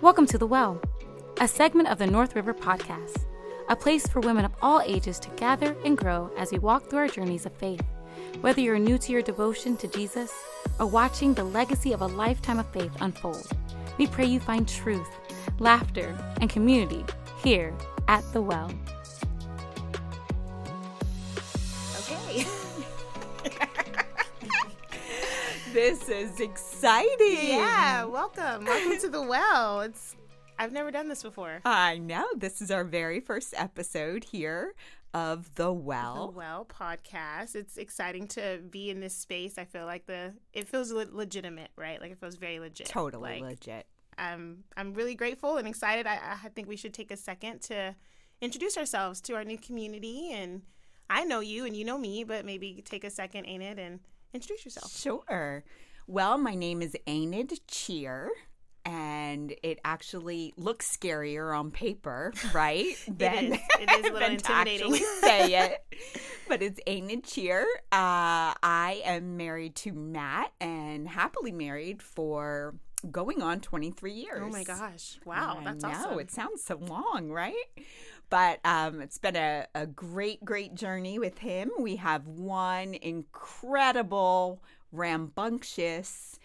Welcome to The Well, a segment of the North River Podcast, a place for women of all ages to gather and grow as we walk through our journeys of faith. Whether you're new to your devotion to Jesus or watching the legacy of a lifetime of faith unfold, we pray you find truth, laughter, and community here at The Well. This is exciting. Yeah, welcome. Welcome to the well. It's I've never done this before. I know. This is our very first episode here of The well The Well. Podcast. It's exciting to be in this space. I feel like the it feels le- legitimate, right? Like it feels very legit. Totally Like, legit. I'm I'm really grateful and excited. I, I think we should take a second to introduce ourselves to our new community. And I know you and you know me, but maybe take a second, Enid, and introduce yourself. Sure. Well, my name is Enid Tchir. And it actually looks scarier on paper, right? than, is. It is a little intimidating. To say it. But it's Enid Tchir. Uh, I am married to Matt and happily married for going on 23 years. Oh my gosh! Wow, I that's know, awesome. It sounds so long, right? But um, it's been a, a great, great journey with him. We have one incredible, rambunctious,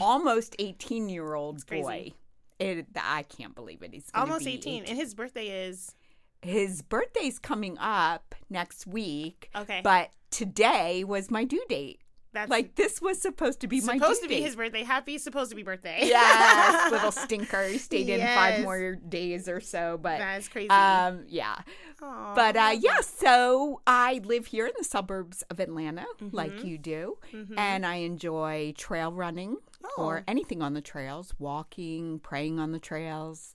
almost 18 year old boy. It, I can't believe it. He's Almost be 18, and his birthday is His birthday's coming up next week. Okay. But today was my due date. That's Like this was supposed to be my supposed to be his birthday. Happy supposed to be birthday. yes, little stinker. He stayed in five more days or so, but That is crazy. um, yeah. Aw. But uh, yeah, so I live here in the suburbs of Atlanta, Mm-hmm. like you do, and I enjoy trail running or Oh. anything on the trails, walking, praying on the trails.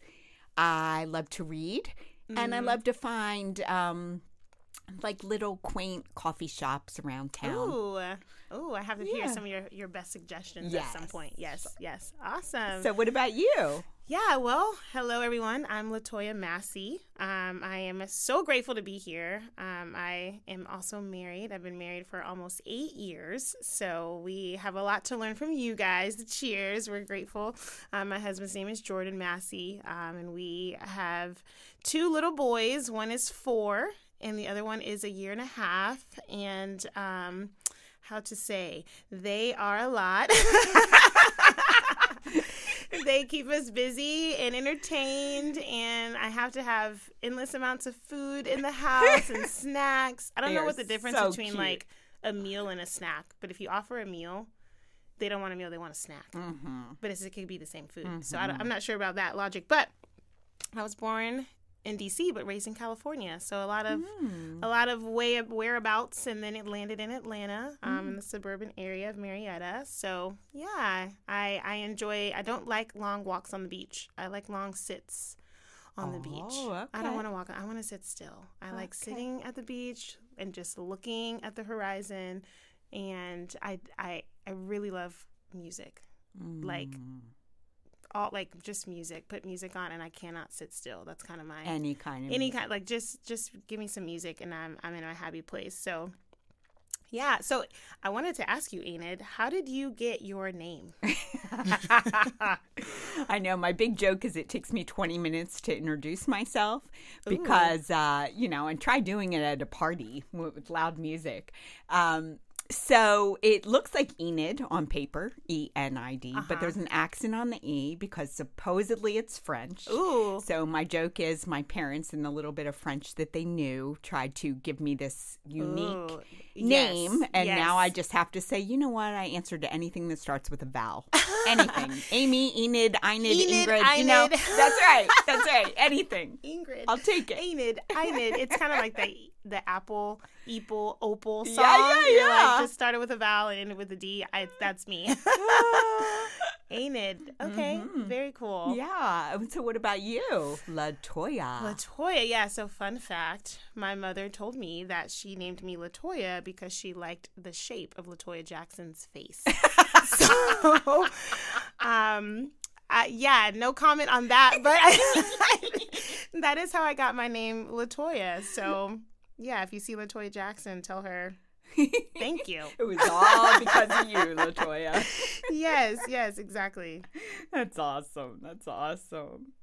I love to read, and I Mm-hmm. love to find um, like little quaint coffee shops around town. Ooh, ooh, I have to hear some of your, your best suggestions at some point. Yes, yes, awesome. So, what about you? yeah, well, hello everyone. I'm LaToya Massey. Um, I am so grateful to be here. Um, I am also married. I've been married for almost eight years, so we have a lot to learn from you guys. Cheers! We're grateful. Um, my husband's name is Jordan Massey, um, and we have two little boys. One is four, and the other one is a year and a half. And um, how to say they are a lot. they keep us busy and entertained, and I have to have endless amounts of food in the house and snacks. I don't They know what the difference so between cute. like a meal and a snack, but if you offer a meal, they don't want a meal; they want a snack. Mm-hmm. But it's, it could be the same food, so I don't, I'm not sure about that logic. But I was born in DC, but raised in California, so a lot of Mm. a lot of way whereabouts, and then it landed in Atlanta, um, in the suburban area of Marietta. So yeah, I I enjoy. I don't like long walks on the beach. I like long sits on the beach. Oh, I don't want to walk. I want to sit still. I like Okay. sitting at the beach and just looking at the horizon, and I I I really love music. Like Mm. All like just music. Put music on, and I cannot sit still. That's kind of my any kind of any kind like just just give me some music and I'm I'm in a happy place. So yeah, so I wanted to ask you, Enid, how did you get your name? I know my big joke is it takes me 20 minutes to introduce myself because, uh, you know, and try doing it at a party with loud music. Um, so it looks like Enid on paper, E N I D, but uh-huh. there's an accent on the E because supposedly it's French. Ooh. So my joke is my parents, in the little bit of French that they knew, tried to give me this unique Ooh. name, Yes, and now I just have to say, you know what? I answer to anything that starts with a vowel. Anything. Amy, Enid, Enid, Enid, Ingrid. You know, that's right. That's right. Anything. Ingrid. I'll take it. Enid, Enid. It's kind of like the the Apple, Eeple, Opal song. Yeah, yeah, You're yeah. like just started with a vowel and ended with a D. I, that's me. Enid. Okay, very cool. yeah. So what about you? LaToya. LaToya, yeah. So, fun fact my mother told me that she named me LaToya because she liked the shape of La Toya Jackson's face. so, um, uh, yeah, no comment on that, but that is how I got my name LaToya. So, yeah, if you see La Toya Jackson, tell her Thank you. it was all because of you, La Toya. yes, yes, exactly. That's awesome. That's awesome.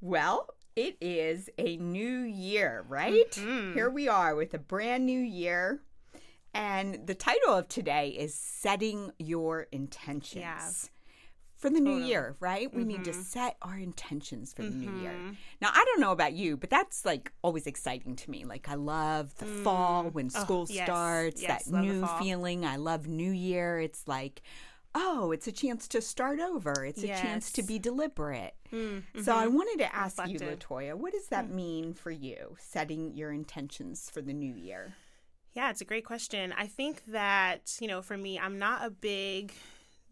Well, it is a new year, right? Mhm. Here we are with a brand new year. And the title of today is Setting Your Intentions. Yeah. For the new year, right? We need to Mhm. set our intentions for the new year. Mhm. Now, I don't know about you, but that's like always exciting to me. Like, I love the fall when Oh, school yes. starts, Yes, that new feeling. I love New Year. It's like, oh, it's a chance to start over, it's a chance to be deliberate. Mm, So, I wanted to ask you. LaToya, what does that mean for you, setting your intentions for the new year? Yeah, it's a great question. I think that, you know, for me, I'm not a big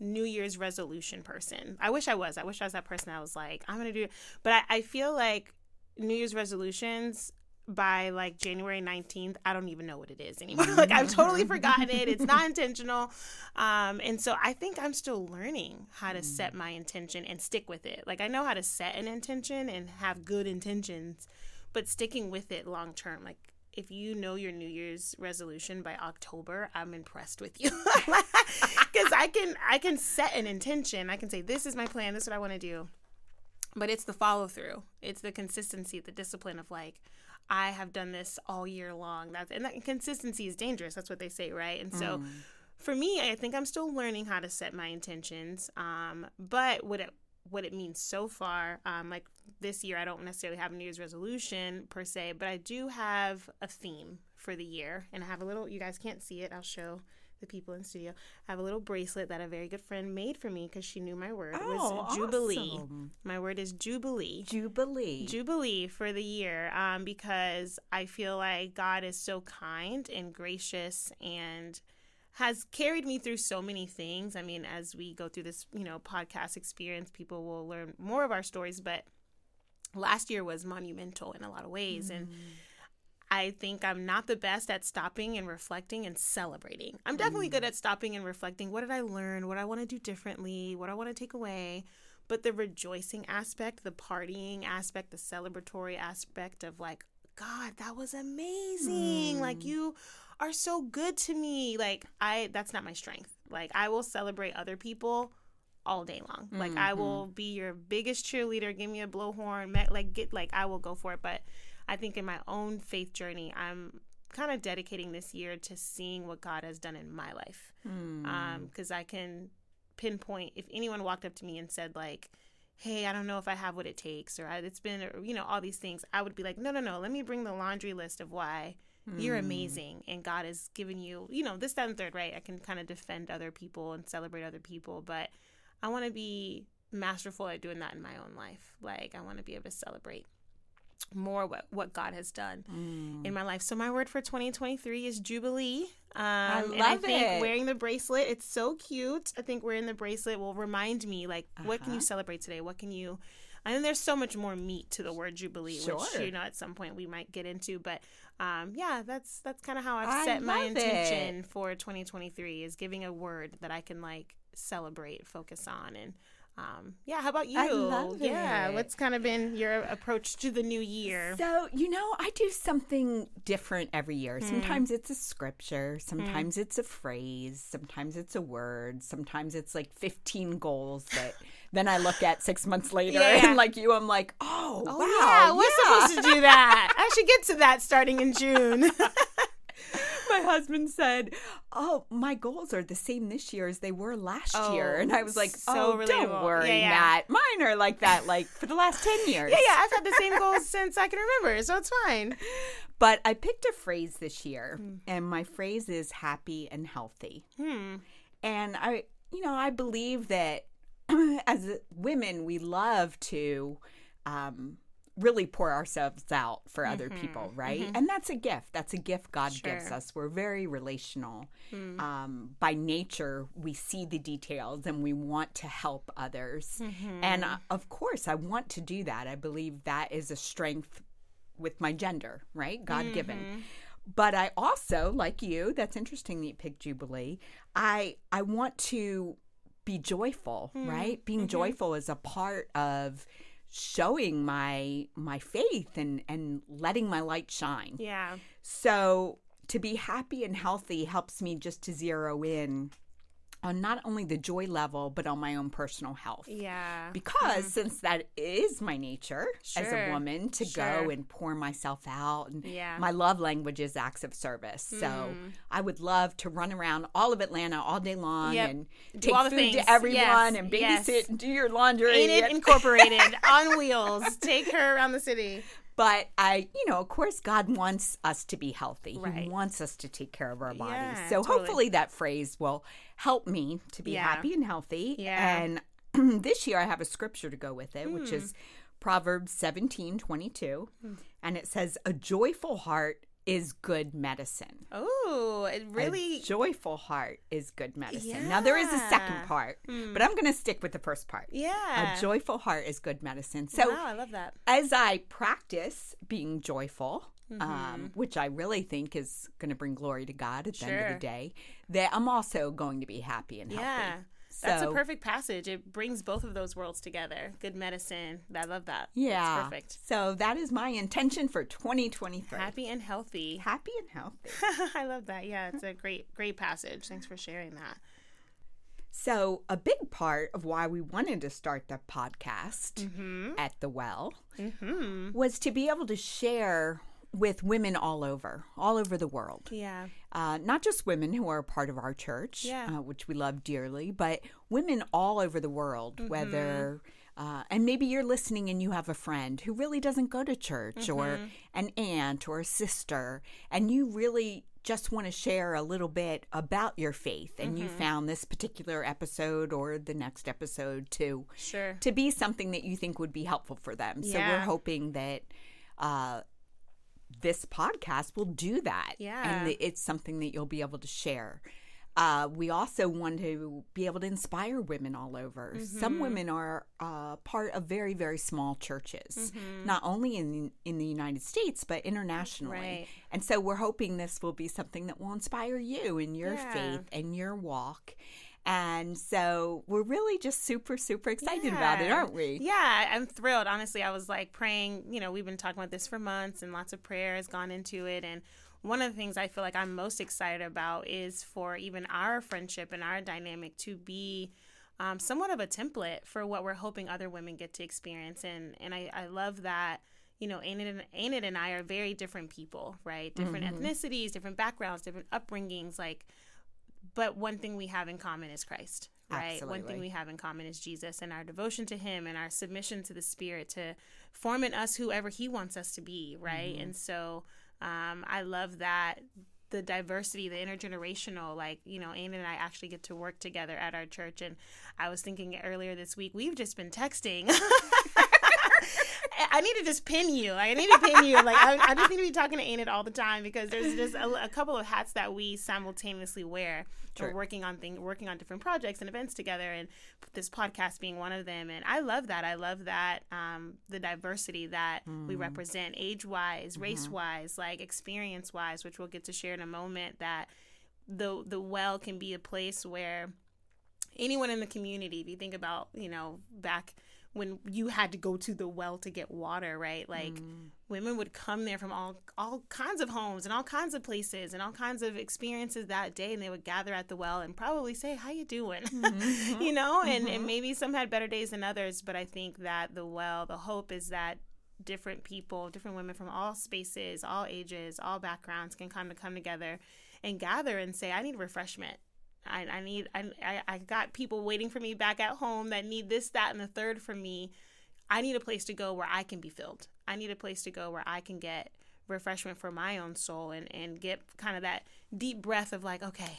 New Year's resolution person. I wish I was. I wish I was that person I was like, I'm going to do But I, I feel like New Year's resolutions by like January 19th, I don't even know what it is anymore. like I've totally forgotten it. It's not intentional. Um, and so I think I'm still learning how to set my intention and stick with it. Like I know how to set an intention and have good intentions, but sticking with it long term, like if you know your New Year's resolution by October, I'm impressed with you. Cuz I can I can set an intention. I can say this is my plan, this is what I want to do. But it's the follow through. It's the consistency, the discipline of like I have done this all year long. That's and that consistency is dangerous. That's what they say, right? And so for me, I think I'm still learning how to set my intentions. Um, but what it what it means so far, um, like this year, I don't necessarily have a New Year's resolution per se, but I do have a theme for the year, and I have a little. You guys can't see it. I'll show the people in studio. I have a little bracelet that a very good friend made for me because she knew my word Oh, was jubilee. awesome. My word is jubilee. Jubilee. Jubilee for the year um, because I feel like God is so kind and gracious and has carried me through so many things. I mean, as we go through this, you know, podcast experience, people will learn more of our stories, but last year was monumental in a lot of ways and I think I'm not the best at stopping and reflecting and celebrating. I'm definitely good at stopping and reflecting. What did I learn? What I want to do differently? What I want to take away? But the rejoicing aspect, the partying aspect, the celebratory aspect of like, God, that was amazing. Like mm. you are so good to me. Like I that's not my strength. Like I will celebrate other people all day long. Like I will be your biggest cheerleader. Give me a blowhorn. Like get like I will go for it. But I think in my own faith journey, I'm kind of dedicating this year to seeing what God has done in my life. Um, because I can pinpoint if anyone walked up to me and said like, "Hey, I don't know if I have what it takes," or I- "It's been," or, you know, all these things, I would be like, "No, no, no. Let me bring the laundry list of why." You're amazing, and God has given you, you know, this, that, and third, right? I can kind of defend other people and celebrate other people, but I want to be masterful at doing that in my own life. Like, I want to be able to celebrate more what, what God has done in my life. So my word for 2023 is jubilee. Um, and I love think it. wearing the bracelet, it's so cute. I think wearing the bracelet will remind me, like, what can you Uh-huh. celebrate today? What can you? And then there's so much more meat to the word jubilee, which you know at some point we might get into. But um, yeah, that's that's kind of how I've I set my intention for 2023 is giving a word that I can like celebrate, focus on, and um, yeah. How about you? I love yeah, it. what's kind of been your approach to the new year? So, you know, I do something different every Hmm. year. Sometimes it's a scripture, sometimes it's a phrase, sometimes it's a word, sometimes it's like 15 goals that then I look at six months later Yeah. and like you, I'm like, oh, Oh wow. yeah, we're yeah. supposed to do that. I should get to that starting in June. My husband said, oh, my goals are the same this year as they were last Oh, year. And I was like, so oh, relatable. don't worry, Yeah, yeah. Matt. Mine are like that like for the last 10 years. yeah, yeah, I've had the same goals since I can remember, so it's fine. But I picked a phrase this year, and my phrase is happy and healthy. Hmm. And I, you know, I believe that as women, we love to um, really pour ourselves out for other people, right? And that's a gift. That's a gift God gives us. We're very relational. Um, by nature, we see the details and we want to help others. And uh, of course, I want to do that. I believe that is a strength with my gender, right? God given. But I also, like you, that's interesting that you picked Jubilee. I I want to be joyful, hmm. right? Being mm-hmm. joyful is a part of showing my my faith and and letting my light shine. Yeah. So to be happy and healthy helps me just to zero in on not only the joy level but on my own personal health. Yeah. Because since that is my nature as a woman to Sure. go and pour myself out and Yeah. my love language is acts of service. So Mm. I would love to run around all of Atlanta all day long Yep. and Do take food things. to everyone Yes. and babysit Yes. and do your laundry. Enid incorporated on wheels? Take her around the city. But I, you know, of course, God wants us to be healthy. He wants us to take care of our bodies. Yeah, so totally. hopefully that phrase will help me to be Yeah. happy and healthy. Yeah. And this year I have a scripture to go with it, which Hmm. is Proverbs seventeen twenty two, And it says, A joyful heart is good medicine. Oh, it really. A joyful heart is good medicine. Now there is a second Yeah. part, but I'm going to stick with the first part. yeah. A joyful heart is good medicine. So wow, I love that. as I practice being joyful, Mm-hmm. um, which I really think is going to bring glory to God at the end of the day, that I'm also going to be happy and healthy. Yeah. That's a perfect passage. It brings both of those worlds together. Good medicine. I love that. Yeah. That's perfect. So that is my intention for 2023. Happy and healthy. Happy and healthy. I love that. Yeah, it's a great, great passage. Thanks for sharing that. so a big part of why we wanted to start the podcast Mm-hmm. at the well was to be able to share with women all over, all over the world. Yeah. uh, not just women who are a part of our church, Yeah. uh, which we love dearly, but women all over the world, Mm-hmm. whether. Uh, and maybe you're listening and you have a friend who really doesn't go to church or Mm-hmm. an aunt or a sister, and you really just want to share a little bit about your faith, and you Mm-hmm. found this particular episode or the next episode to Sure. to be something that you think would be helpful for them. So we're hoping that uh, this podcast will do that. Yeah. And it's something that you'll be able to share. Uh, we also want to be able to inspire women all over. Mm-hmm. Some women are uh, part of very, very small churches, Mm-hmm. not only in in the United States but internationally. Right. And so we're hoping this will be something that will inspire you in your Yeah. faith and your walk. And so we're really just super, super excited about it, aren't we? Yeah, I'm thrilled. Honestly, I was like praying. You know, we've been talking about this for months, and lots of prayer has gone into it. And one of the things I feel like I'm most excited about is for even our friendship and our dynamic to be um, somewhat of a template for what we're hoping other women get to experience. And and I, I love that. You know, Enid and, and I are very different people, right? Different ethnicities, different backgrounds, different upbringings. Like, but one thing we have in common is Christ, right? One thing we have in common is Jesus and our devotion to Him and our submission to the Spirit to form in us whoever He wants us to be, right? And so um, I love that the diversity, the intergenerational, like, you know, Anne and I actually get to work together at our church. And I was thinking earlier this week, we've just been texting. I need to just pin you. I need to pin you. Like I, I just need to be talking to Enid all the time because there's just a, a couple of hats that we simultaneously wear. We're working on things, working on different projects and events together, and this podcast being one of them. And I love that. I love that um, the diversity that we represent, age wise, race wise, like experience wise, which we'll get to share in a moment. That the the well can be a place where anyone in the community, if you think about, you know, back when you had to go to the well to get water, right? Like mm. women would come there from all all kinds of homes and all kinds of places and all kinds of experiences that day and they would gather at the well and probably say, How you doing? Mm-hmm. Mm-hmm. you know, and, and mm-hmm. maybe some had better days than others, but I think that the well, the hope is that different people, different women from all spaces, all ages, all backgrounds can kind of come together and gather and say, I need refreshment. I, I need I, I got people waiting for me back at home that need this, that, and the third from me. I need a place to go where I can be filled. I need a place to go where I can get refreshment for my own soul and, and get kind of that deep breath of like, okay,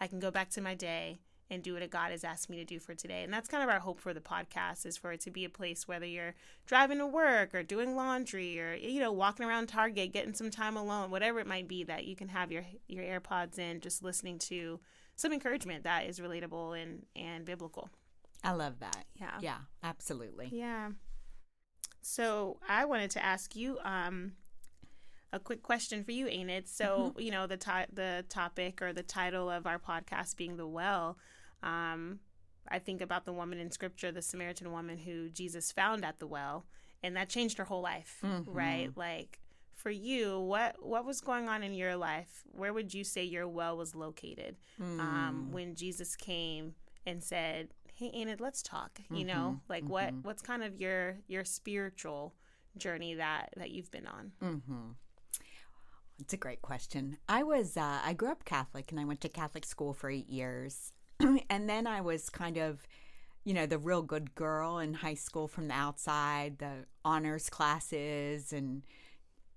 I can go back to my day and do what God has asked me to do for today. And that's kind of our hope for the podcast is for it to be a place whether you're driving to work or doing laundry or you know walking around Target getting some time alone, whatever it might be that you can have your your AirPods in just listening to some encouragement that is relatable and and biblical. I love that. Yeah. Yeah, absolutely. Yeah. So I wanted to ask you um, a quick question for you, Enid. So you know the to- the topic or the title of our podcast being the well. Um, I think about the woman in Scripture, the Samaritan woman who Jesus found at the well, and that changed her whole life, right? Like for you, what what was going on in your life? Where would you say your well was located Hmm. um, when Jesus came and said, "Hey, Enid, let's talk." You know, Mm-hmm. like what what's kind of your your spiritual journey that that you've been on? Mm-hmm. It's a great question. I was uh, I grew up Catholic and I went to Catholic school for eight years, and then I was kind of, you know, the real good girl in high school from the outside, the honors classes, and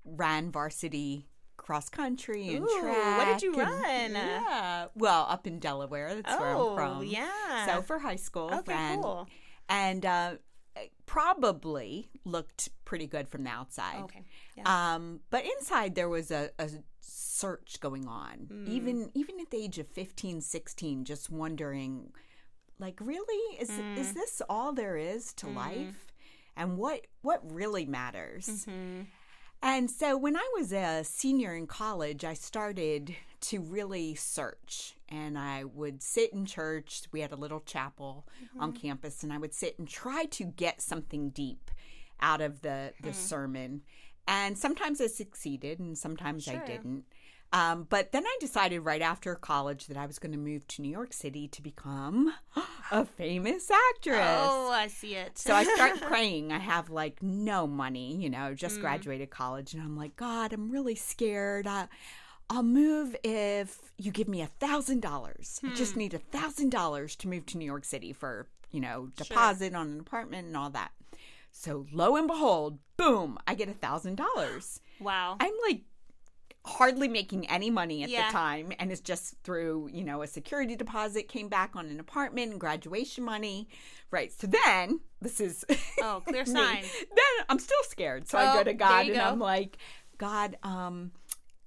ran varsity cross country and Ooh, track. what did you and- run? yeah, well, up in Delaware. That's where I'm Oh, from. yeah. So for high school, Okay, ran, cool. and uh, probably looked pretty good from the outside. Okay. Yeah. Um, but inside there was a, a search going on. Hmm. Even even at the age of 15, 16, just wondering like really is Hmm. is this all there is to life? And what what really matters? Mm-hmm. And so when I was a senior in college, I started to really search. And I would sit in church. We had a little chapel on mm-hmm. campus, and I would sit and try to get something deep out of the, the hmm. sermon. And sometimes I succeeded, and sometimes I didn't. Um, but then I decided right after college that I was going to move to New York City to become a famous actress. Oh, I see it. So I start praying. I have like no money, you know, just graduated college. And I'm like, God, I'm really scared. I, I'll move if you give me a thousand dollars. I just need a thousand dollars to move to New York City for, you know, deposit on an apartment and all that. So lo and behold, boom, I get a thousand dollars. wow. I'm like hardly making any money at Yeah. the time and it's just through you know a security deposit came back on an apartment and graduation money right so then this is Oh, clear sign. then i'm still scared so i Oh, go to god and go. i'm like god um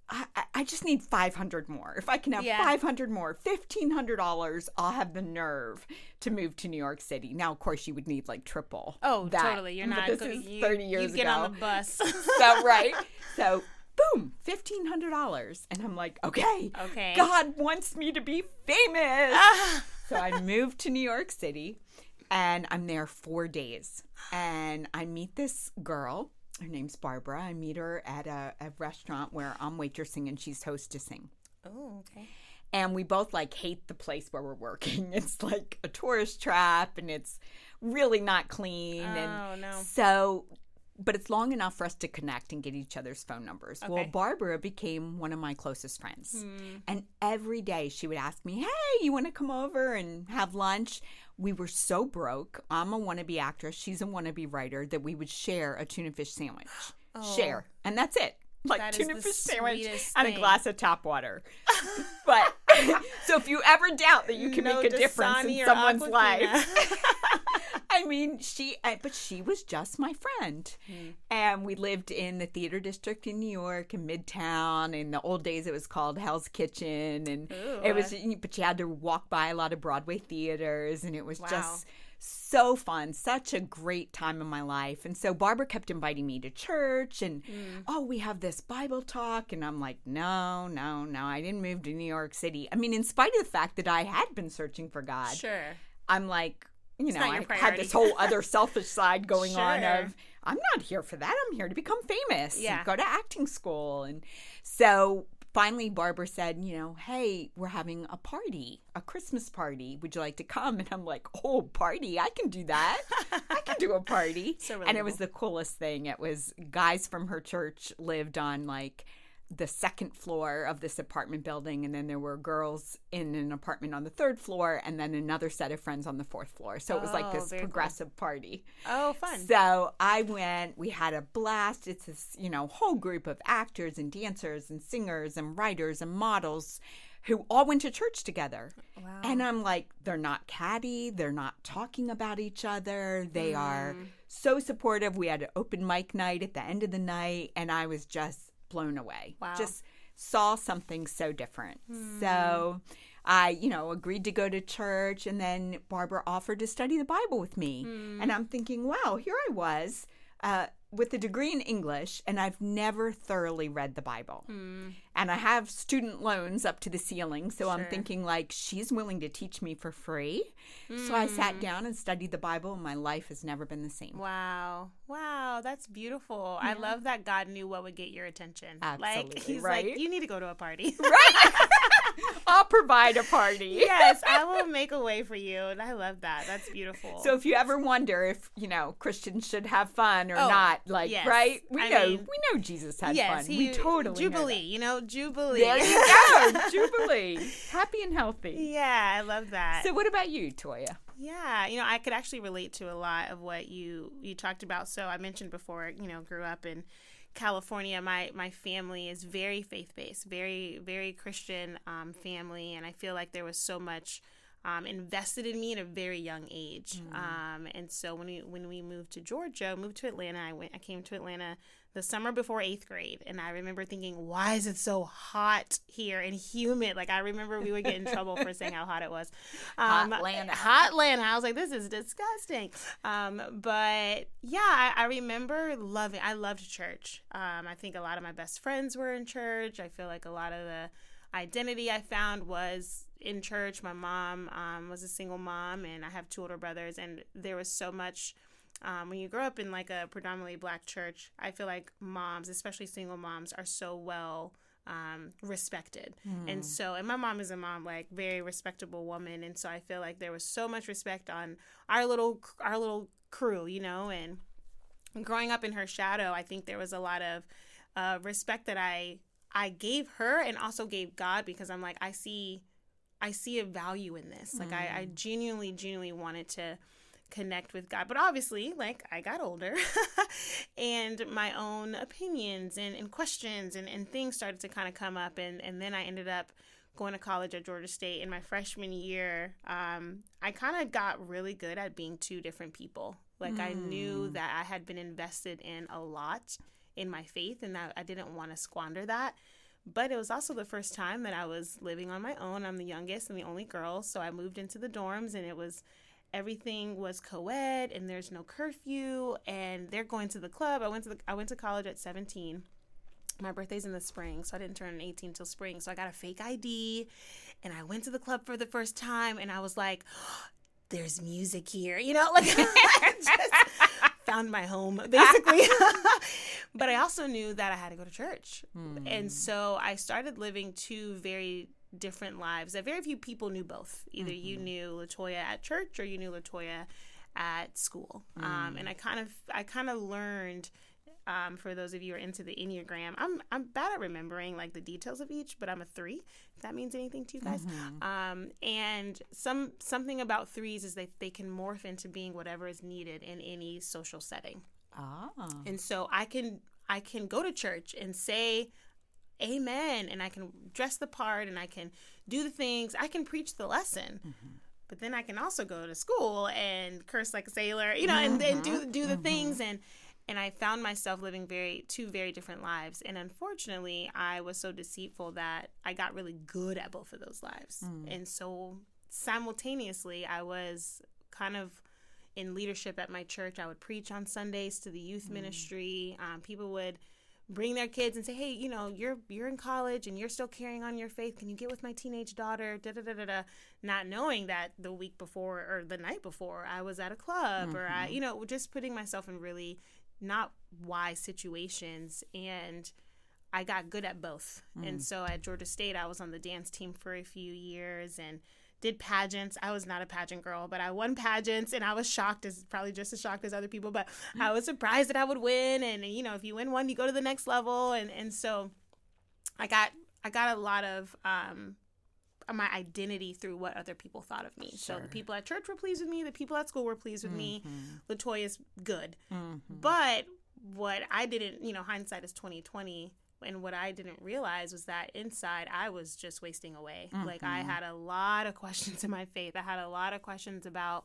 I, I- I just need 500 more. If I can have Yeah. 500 more, $1,500, I'll have the nerve to move to New York City. Now, of course, you would need like triple. Oh, that. totally. You're But not. This go- is you, 30 years You get ago on the bus. so right. So boom, fifteen hundred dollars, and I'm like, okay, Okay. God wants me to be famous. Ah. so I moved to New York City, and I'm there four days, and I meet this girl. Her name's Barbara. I meet her at a, a restaurant where I'm waitressing and she's hostessing. oh, okay. And we both like hate the place where we're working. It's like a tourist trap and it's really not clean. Oh, and no. So, but it's long enough for us to connect and get each other's phone numbers. Well, Barbara became one of my closest friends. Hmm. And every day she would ask me, Hey, you want to come over and have lunch? We were so broke. I'm a wannabe actress. She's a wannabe writer that we would share a tuna fish sandwich. Share. And that's it. Like Oh. That tuna fish sandwich and a glass of tap water. but so if you ever doubt that you can No make a difference in someone's Aquafina. life, I mean, she, but she was just my friend. Hmm. And we lived in the theater district in New York, in Midtown. In the old days, it was called Hell's Kitchen. And it was, but you had to walk by a lot of Broadway theaters. And it was Wow. just so fun, such a great time in my life. And so Barbara kept inviting me to church and, Hmm. oh, we have this Bible talk. And I'm like, no, no, no, I didn't move to New York City. I mean, in spite of the fact that I had been searching for God, Sure. I'm like, you know, I had this whole other selfish side going on of I'm not here for that. I'm here to become famous. and Yeah. go to acting school. And so finally Barbara said, you know, hey, we're having a party, a Christmas party. Would you like to come? And I'm like, oh, party. I can do that. I can do a party. So and it was the coolest thing. It was guys from her church lived on like the second floor of this apartment building and then there were girls in an apartment on the third floor and then another set of friends on the fourth floor so it was like Oh, this very cool. progressive party Oh, fun. so i went we had a blast it's this you know whole group of actors and dancers and singers and writers and models who all went to church together Wow. and i'm like they're not catty they're not talking about each other they are Mm. so supportive we had an open mic night at the end of the night and i was just blown away Wow. just saw something so different Hmm. so i you know agreed to go to church and then barbara offered to study the bible with me Hmm. and i'm thinking wow here i was uh, with a degree in English, and I've never thoroughly read the Bible. Mm. And I have student loans up to the ceiling, so I'm thinking like she's willing to teach me for free. So I Mm. sat down and studied the Bible, and my life has never been the same. Wow. Wow, that's beautiful. I love that God knew what would get your attention. Like Absolutely, he's right? like, you need to go to a party. I'll provide a party. yes, I will make a way for you. And I love that. That's beautiful. So if you ever wonder if you know Christians should have fun or Oh, not, like yes. right, we I know mean, we know Jesus had yes, fun. he we totally know Jubilee, that. you know, Jubilee. There you go, Jubilee, happy and healthy. yeah, I love that. So what about you, Toya? Yeah, you know, I could actually relate to a lot of what you you talked about. So I mentioned before, you know, grew up in California. My my family is very faith based, very very Christian um, family, and I feel like there was so much. Um, invested in me at a very young age, um, and so when we when we moved to Georgia, moved to Atlanta, I went. I came to Atlanta the summer before eighth grade, and I remember thinking, "Why is it so hot here and humid?" Like I remember we would get in trouble for saying how hot it was. Um, Hotlanta. Hotlanta. I was like, this is disgusting. Um, but yeah, I, I remember loving. I loved church. Um, I think a lot of my best friends were in church. I feel like a lot of the identity I found was in church. My mom um, was a single mom, and I have two older brothers, and there was so much. Um, when you grow up in like a predominantly black church, I feel like moms, especially single moms, are so well um, respected. And so, and my mom is a mom, like very respectable woman, and so I feel like there was so much respect on our little our little crew, you know, and growing up in her shadow, I think there was a lot of uh, respect that I I gave her and also gave God because I'm like I see I see a value in this. Like I, I genuinely genuinely wanted to connect with God. But obviously, like I got older and my own opinions and, and questions and, and things started to kind of come up and, and then I ended up going to college at Georgia State in my freshman year. Um, I kind of got really good at being two different people. Like I knew that I had been invested in a lot in my faith and that I didn't want to squander that. But it was also the first time that I was living on my own. I'm the youngest and the only girl, so I moved into the dorms and it was everything was co-ed and there's no curfew and they're going to the club. I went to the I went to college at 17. My birthday's in the spring, so I didn't turn 18 till spring. So I got a fake ID and I went to the club for the first time and I was like, there's music here, you know, like I just found my home basically. but I also knew that I had to go to church. Hmm. And so I started living two very different lives that very few people knew both. Either you knew LaToya at church or you knew LaToya at school. Um, and I kind of I kind of learned um, for those of you who are into the Enneagram, I'm I'm bad at remembering like the details of each, but I'm a three. If that means anything to you guys. Um, and some something about threes is that they can morph into being whatever is needed in any social setting. Ah, And so I can I can go to church and say amen and I can dress the part and I can do the things. I can preach the lesson. Mm-hmm. But then I can also go to school and curse like a sailor, you know, and then do mm-hmm. do the mm-hmm. things and and I found myself living very two very different lives. And unfortunately, I was so deceitful that I got really good at both of those lives. Mm. And so simultaneously, I was kind of in leadership at my church. I would preach on Sundays to the youth mm. ministry. Um, people would bring their kids and say, "Hey, you know, you're you're in college and you're still carrying on your faith. Can you get with my teenage daughter?" Da da da da da. Not knowing that the week before or the night before, I was at a club or I, mm-hmm. you know, just putting myself in really not wise situations and. I got good at both. And mm. so at Georgia State, I was on the dance team for a few years and did pageants. I was not a pageant girl, but I won pageants and I was shocked as probably just as shocked as other people, but mm-hmm. I was surprised that I would win and you know, if you win one, you go to the next level and and so I got I got a lot of um my identity through what other people thought of me. So the people at church were pleased with me, the people at school were pleased with me. Mm-hmm. LaToya's good. Mm-hmm. But what I didn't, you know, hindsight is 2020 and what I didn't realize was that inside I was just wasting away. Mm, like I mm. had a lot of questions in my faith. I had a lot of questions about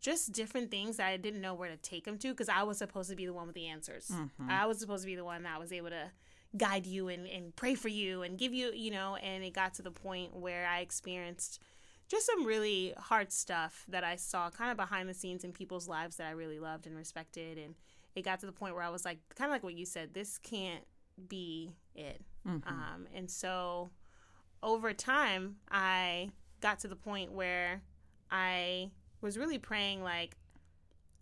just different things that I didn't know where to take them to because I was supposed to be the one with the answers. Mm-hmm. I was supposed to be the one that was able to guide you and, and pray for you and give you, you know, and it got to the point where I experienced just some really hard stuff that I saw kind of behind the scenes in people's lives that I really loved and respected. And it got to the point where I was like, kind of like what you said, this can't be it. Mm-hmm. Um, and so over time, I got to the point where I was really praying, like,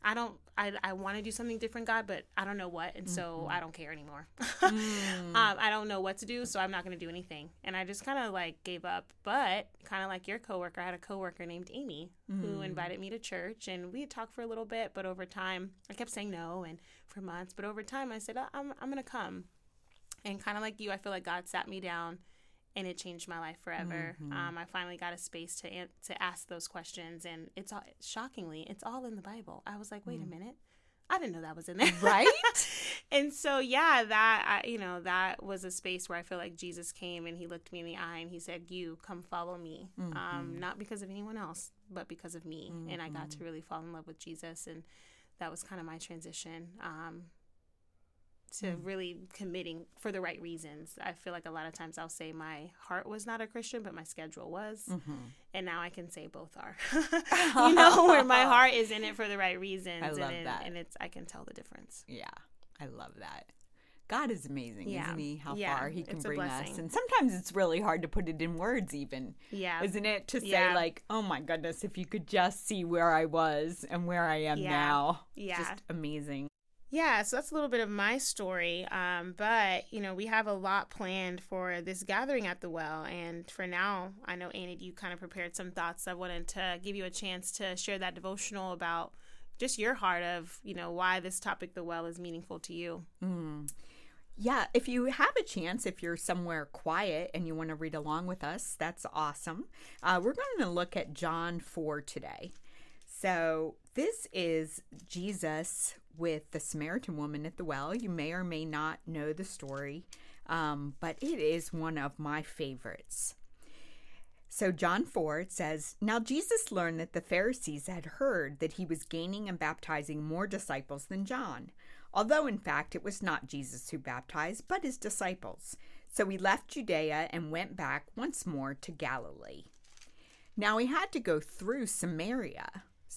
I don't I, I want to do something different, God, but I don't know what, and so mm-hmm. I don't care anymore. mm. um, I don't know what to do, so I'm not going to do anything, and I just kind of like gave up. But kind of like your coworker, I had a coworker named Amy mm. who invited me to church, and we talked for a little bit. But over time, I kept saying no, and for months. But over time, I said I'm I'm going to come, and kind of like you, I feel like God sat me down and it changed my life forever. Mm-hmm. Um, I finally got a space to to ask those questions, and it's all shockingly, it's all in the Bible. I was like, wait mm. a minute, I didn't know that was in there, right? and so, yeah, that I, you know, that was a space where I feel like Jesus came and He looked me in the eye and He said, "You come follow me," um, mm-hmm. um, not because of anyone else, but because of me. And I got to mm-hmm. really fall in love with Jesus, and that was kind of my transition. Um, to mm. really committing for the right reasons. I feel like a lot of times I'll say my heart was not a Christian, but my schedule was. Mm-hmm. And now I can say both are. you know, where my heart is in it for the right reasons. I love and, that. and it's I can tell the difference. Yeah. I love that. God is amazing, yeah. isn't he? How yeah, far he can bring us. And sometimes it's really hard to put it in words even. Yeah. Isn't it? To say yeah. like, oh my goodness, if you could just see where I was and where I am now. Yeah. Just amazing. Yeah, so that's a little bit of my story. Um, but, you know, we have a lot planned for this gathering at the well. And for now, I know, Annie, you kind of prepared some thoughts. I wanted to give you a chance to share that devotional about just your heart of, you know, why this topic, the well, is meaningful to you. Mm. Yeah, if you have a chance, if you're somewhere quiet and you want to read along with us, that's awesome. Uh, we're going to look at John 4 today. So, this is Jesus with the Samaritan woman at the well. You may or may not know the story, um, but it is one of my favorites. So, John 4 it says, Now Jesus learned that the Pharisees had heard that he was gaining and baptizing more disciples than John, although in fact it was not Jesus who baptized, but his disciples. So he left Judea and went back once more to Galilee. Now he had to go through Samaria.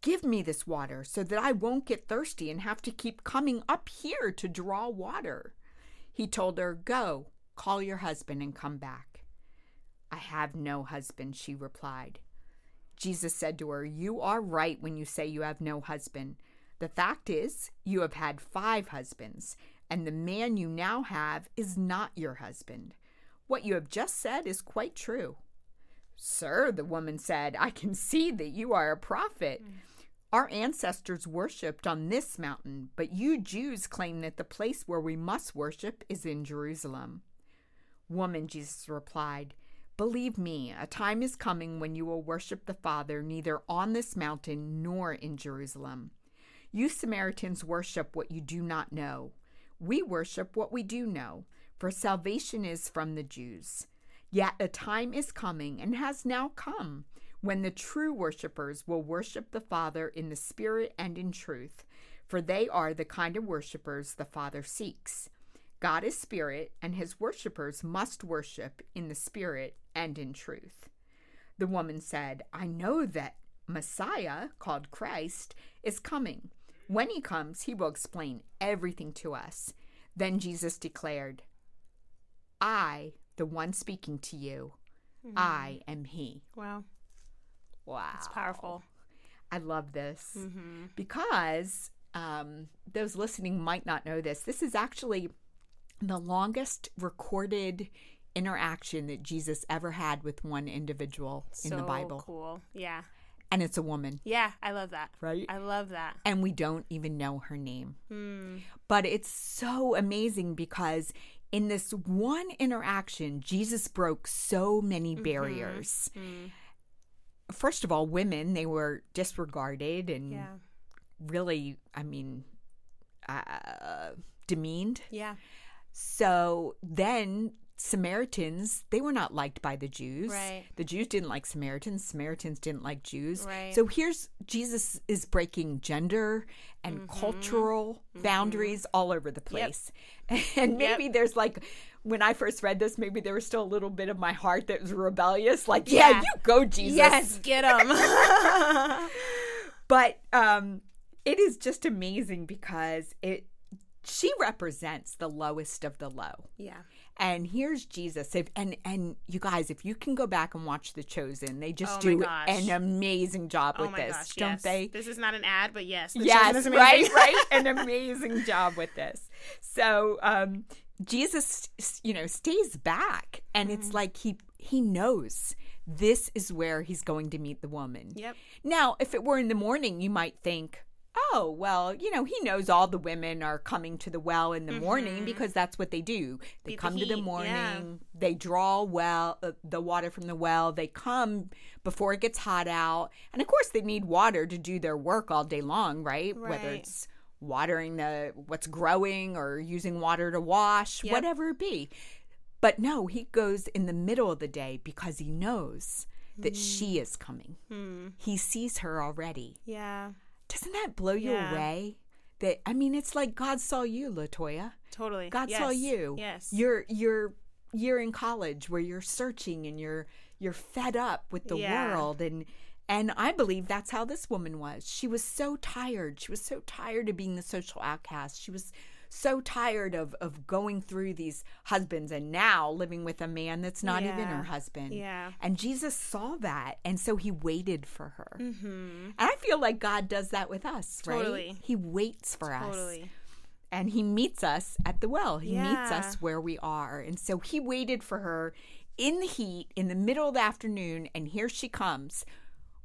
Give me this water so that I won't get thirsty and have to keep coming up here to draw water. He told her, Go, call your husband and come back. I have no husband, she replied. Jesus said to her, You are right when you say you have no husband. The fact is, you have had five husbands, and the man you now have is not your husband. What you have just said is quite true. Sir, the woman said, I can see that you are a prophet. Mm. Our ancestors worshipped on this mountain, but you Jews claim that the place where we must worship is in Jerusalem. Woman, Jesus replied, Believe me, a time is coming when you will worship the Father neither on this mountain nor in Jerusalem. You Samaritans worship what you do not know. We worship what we do know, for salvation is from the Jews. Yet a time is coming and has now come when the true worshippers will worship the Father in the Spirit and in truth, for they are the kind of worshippers the Father seeks. God is spirit, and his worshippers must worship in the spirit and in truth. The woman said, I know that Messiah, called Christ, is coming. When he comes, he will explain everything to us. Then Jesus declared, I, the one speaking to you, hmm. I am he. Wow. Wow. It's powerful. I love this because um, those listening might not know this. This is actually the longest recorded interaction that Jesus ever had with one individual in the Bible. cool. Yeah. And it's a woman, Yeah, I love that. right? I love that. and we don't even know her name. Hmm. But it's so amazing because in this one interaction, Jesus broke so many Mm-hmm. barriers. Mm. First of all, women, they were disregarded and Yeah. really, I mean, uh, demeaned. Yeah. So then Samaritans, they were not liked by the Jews. Right. The Jews didn't like Samaritans. Samaritans didn't like Jews. Right. So here's Jesus is breaking gender and Mm-hmm. cultural boundaries all over the place. And maybe there's like, when I first read this, maybe there was still a little bit of my heart that was rebellious. Like, yeah, Yeah. you go, Jesus. Yes, get them. But um, it is just amazing because it she represents the lowest of the low. yeah. And here's Jesus. And and you guys, if you can go back and watch The Chosen, they just Oh do gosh. an amazing job Oh with this, gosh, don't yes. they? This is not an ad, but yes. The yes, right, right. An amazing job with this. So um, Jesus, you know, stays back, and Mm-hmm. it's like he he knows this is where he's going to meet the woman. Yep. Now, if it were in the morning, you might think, oh, well, you know, he knows all the women are coming to the well in the morning because that's what they do. They Mm-hmm. Beat the come to the morning, yeah. they draw well uh, the water from the well. They come before it gets hot out, and of course, they need water to do their work all day long, right? Whether it's watering the what's growing or using water to wash, Yep. whatever it be. But no, he goes in the middle of the day because he knows that she is coming. Hmm. He sees her already. Yeah. Doesn't that blow you Yeah. away? That I mean, it's like God saw you, LaToya. Totally. God saw you. Yes. You're you're you're in college where you're searching and you're you're fed up with the Yeah. world and and I believe that's how this woman was. She was so tired. She was so tired of being the social outcast. She was so tired of of going through these husbands and now living with a man that's not even her husband. Yeah. And Jesus saw that and so he waited for her. Mm-hmm. And I feel like God does that with us, right? He waits for us Totally. and he meets us at the well. He meets us where we are. And so he waited for her in the heat in the middle of the afternoon, and here she comes.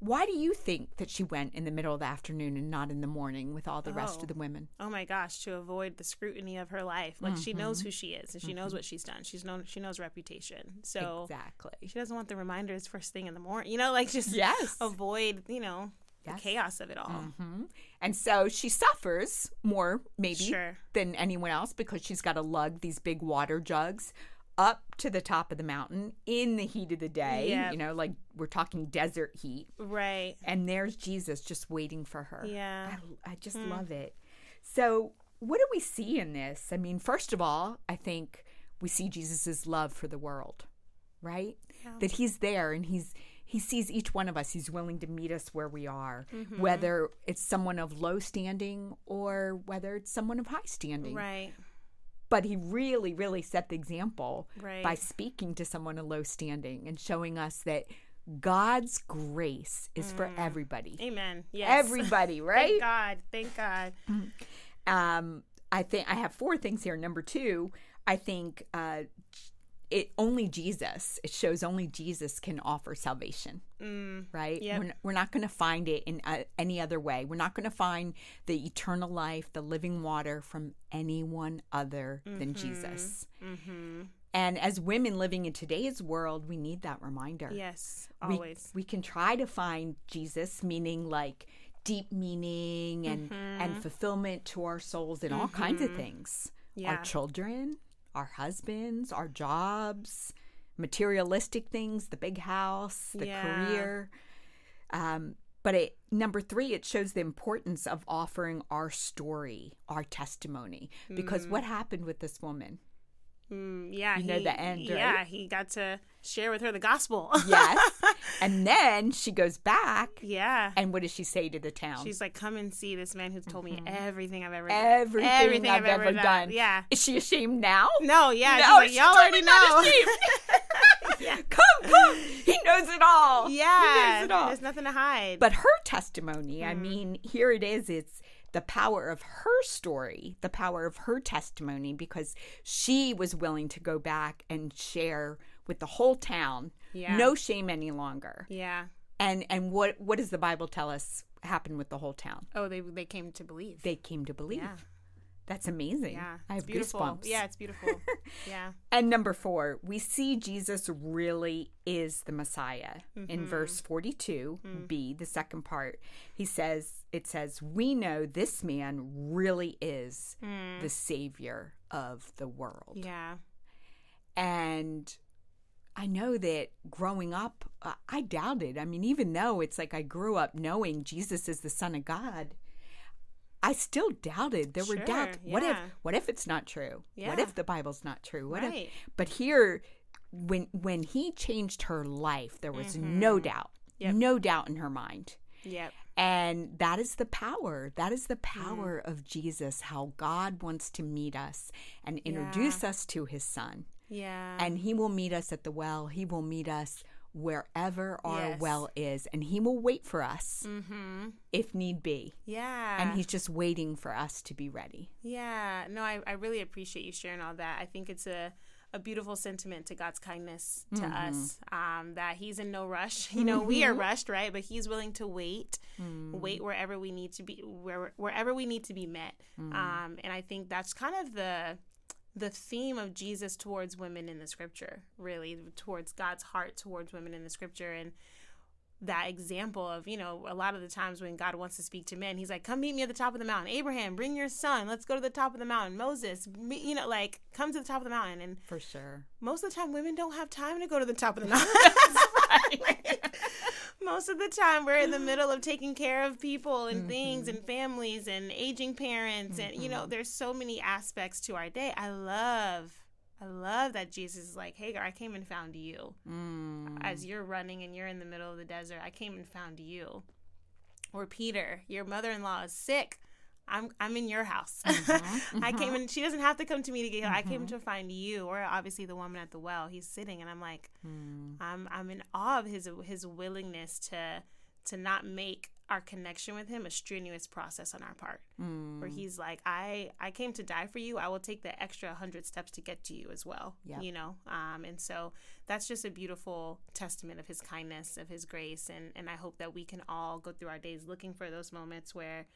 Why do you think that she went in the middle of the afternoon and not in the morning with all the rest Oh. of the women? Oh my gosh, to avoid the scrutiny of her life. Like she knows Mm-hmm. who she is and she knows what she's done. She's known she knows reputation. So exactly. she doesn't want the reminders first thing in the morning. You know, like just Yes. avoid, you know, the chaos of it all. hmm And so she suffers more, maybe, Sure. than anyone else because she's got to lug these big water jugs up to the top of the mountain in the heat of the day. Yep. You know, like we're talking desert heat. Right. and there's Jesus just waiting for her. Yeah. I, I just hmm. love it. So, what do we see in this? I mean, first of all, I think we see Jesus's love for the world, right? Yeah. That he's there and he's he sees each one of us. He's willing to meet us where we are, mm-hmm. whether it's someone of low standing or whether it's someone of high standing. Right. But he really, really set the example Right. by speaking to someone of low standing and showing us that God's grace is for everybody. Amen. Yes. Everybody, right? Thank God. Thank God. Um, I think I have four things here. Number two, I think uh, it only Jesus. It shows only Jesus can offer salvation. Mm, Right? Yep. We're, we're not going to find it in uh, any other way. We're not going to find the eternal life, the living water from anyone other than Jesus. mm-hmm. And as women living in today's world, we need that reminder. Yes. we, Always. we can try to find Jesus, meaning like deep meaning and and fulfillment to our souls and all kinds of things. Yeah. Our children, our husbands, our jobs, materialistic things, the big house, the Yeah. career. Um, but it number three, it shows the importance of offering our story, our testimony, because what happened with this woman? Mm, yeah, You know he, the end, right? Yeah, he got to share with her the gospel. Yes, and then she goes back, yeah. and what does she say to the town? She's like, come and see this man who's told me everything I've ever Mm-hmm. Everything done. I've ever done. Yeah. Is she ashamed now? No, yeah. No, like, y'all already not know. ashamed. come, come. He knows it all. Yeah, He yeah. knows it all. There's nothing to hide. But her testimony, Mm-hmm. I mean, here it is. It's the power of her story, the power of her testimony, because she was willing to go back and share with the whole town. Yeah. No shame any longer. yeah. And and what what does the Bible tell us happened with the whole town? Oh, they they came to believe. They came to believe. yeah. That's amazing. Yeah. I have beautiful. goosebumps. Yeah, it's beautiful. yeah. And number four, we see Jesus really is the Messiah. Mm-hmm. In verse 42, Mm. B, the second part, he says, it says, We know this man really is the Savior of the world. Mm. Yeah. And I know that growing up, uh, I doubted. I mean, even though it's like I grew up knowing Jesus is the Son of God. I still doubted. There were Sure, doubts. What if what if it's not true? What if the Bible's not true? What Right. if but here when when he changed her life, there was no doubt. Mm-hmm. Yep. No doubt in her mind. Yep. And that is the power. That is the power Mm. of Jesus, how God wants to meet us and introduce us to his son. Yeah. And he will meet us at the well. He will meet us wherever our Yes. well is. And he will wait for us mm-hmm. if need be. Yeah. And he's just waiting for us to be ready. Yeah, no, I, I really appreciate you sharing all that. I think it's a, a beautiful sentiment to God's kindness to Mm-hmm. us um, that He's in no rush. You know, we are rushed, right? But He's willing to wait, Mm. wait wherever we need to be, where, wherever we need to be met. Mm. Um, and I think that's kind of the the theme of Jesus towards women in the Scripture, really towards God's heart towards women in the Scripture, and that example of you know a lot of the times when god wants to speak to men he's like come meet me at the top of the mountain. Abraham bring your son. Let's go to the top of the mountain. Moses you know like come to the top of the mountain. And For sure. most of the time women don't have time to go to the top of the mountain most of the time we're in the middle of taking care of people and things and families and aging parents and you know there's so many aspects to our day i love i love that jesus is like hagar i came and found you Mm. as you're running and you're in the middle of the desert, I came and found you. Or Peter, your mother-in-law is sick. I'm I'm in your house. Mm-hmm, I came mm-hmm. in. she doesn't have to come to me to get healed. I came mm-hmm. to find you. Or obviously the woman at the well. He's sitting and I'm like, mm. I'm I'm in awe of his his willingness to to not make our connection with him a strenuous process on our part. Where mm. he's like, I I came to die for you. I will take the extra hundred steps to get to you as well. Yep. You know, um, and so that's just a beautiful testament of his kindness, of his grace, and and I hope that we can all go through our days looking for those moments where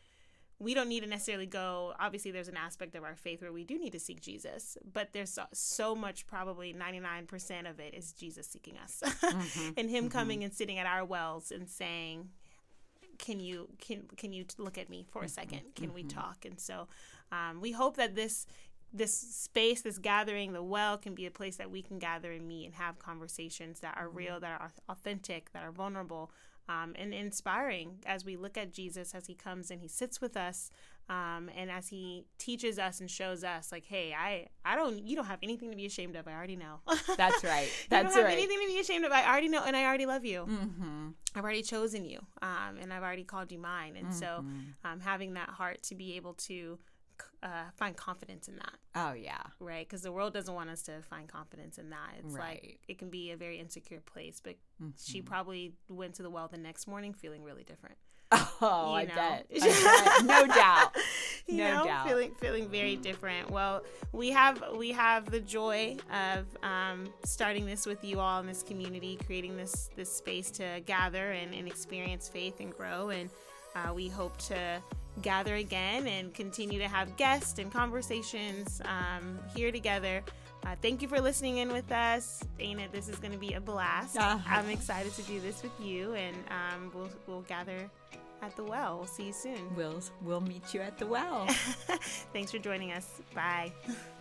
we don't need to necessarily go obviously there's an aspect of our faith where we do need to seek jesus but there's so, so much probably 99% of it is jesus seeking us. Mm-hmm. And him mm-hmm. coming and sitting at our wells and saying can you can can you look at me for a mm-hmm. second? Can we talk? And so um, we hope that this this space this gathering the well can be a place that we can gather and meet and have conversations that are real that are authentic that are vulnerable um, and inspiring as we look at jesus as he comes and he sits with us um, and as he teaches us and shows us like hey i i don't you don't have anything to be ashamed of i already know That's right. that's you don't have right. anything to be ashamed of i already know and i already love you Mm-hmm. I've already chosen you, um, and I've already called you mine. And so, Mm-hmm. um, having that heart to be able to uh, find confidence in that, Oh yeah. right? Because the world doesn't want us to find confidence in that. It's Right. like it can be a very insecure place. But she Mm-hmm. probably went to the well the next morning feeling really different. Oh, I bet. I bet. No doubt. you No know, doubt. feeling feeling very different. Well, we have we have the joy of um, starting this with you all in this community, creating this this space to gather and, and experience faith and grow. And uh, we hope to gather again and continue to have guests and conversations um, here together. Uh, thank you for listening in with us, Dana. This is going to be a blast. Uh-huh. I'm excited to do this with you, and um, we'll we'll gather at the well. We'll see you soon. We'll we'll meet you at the well. Thanks for joining us. Bye.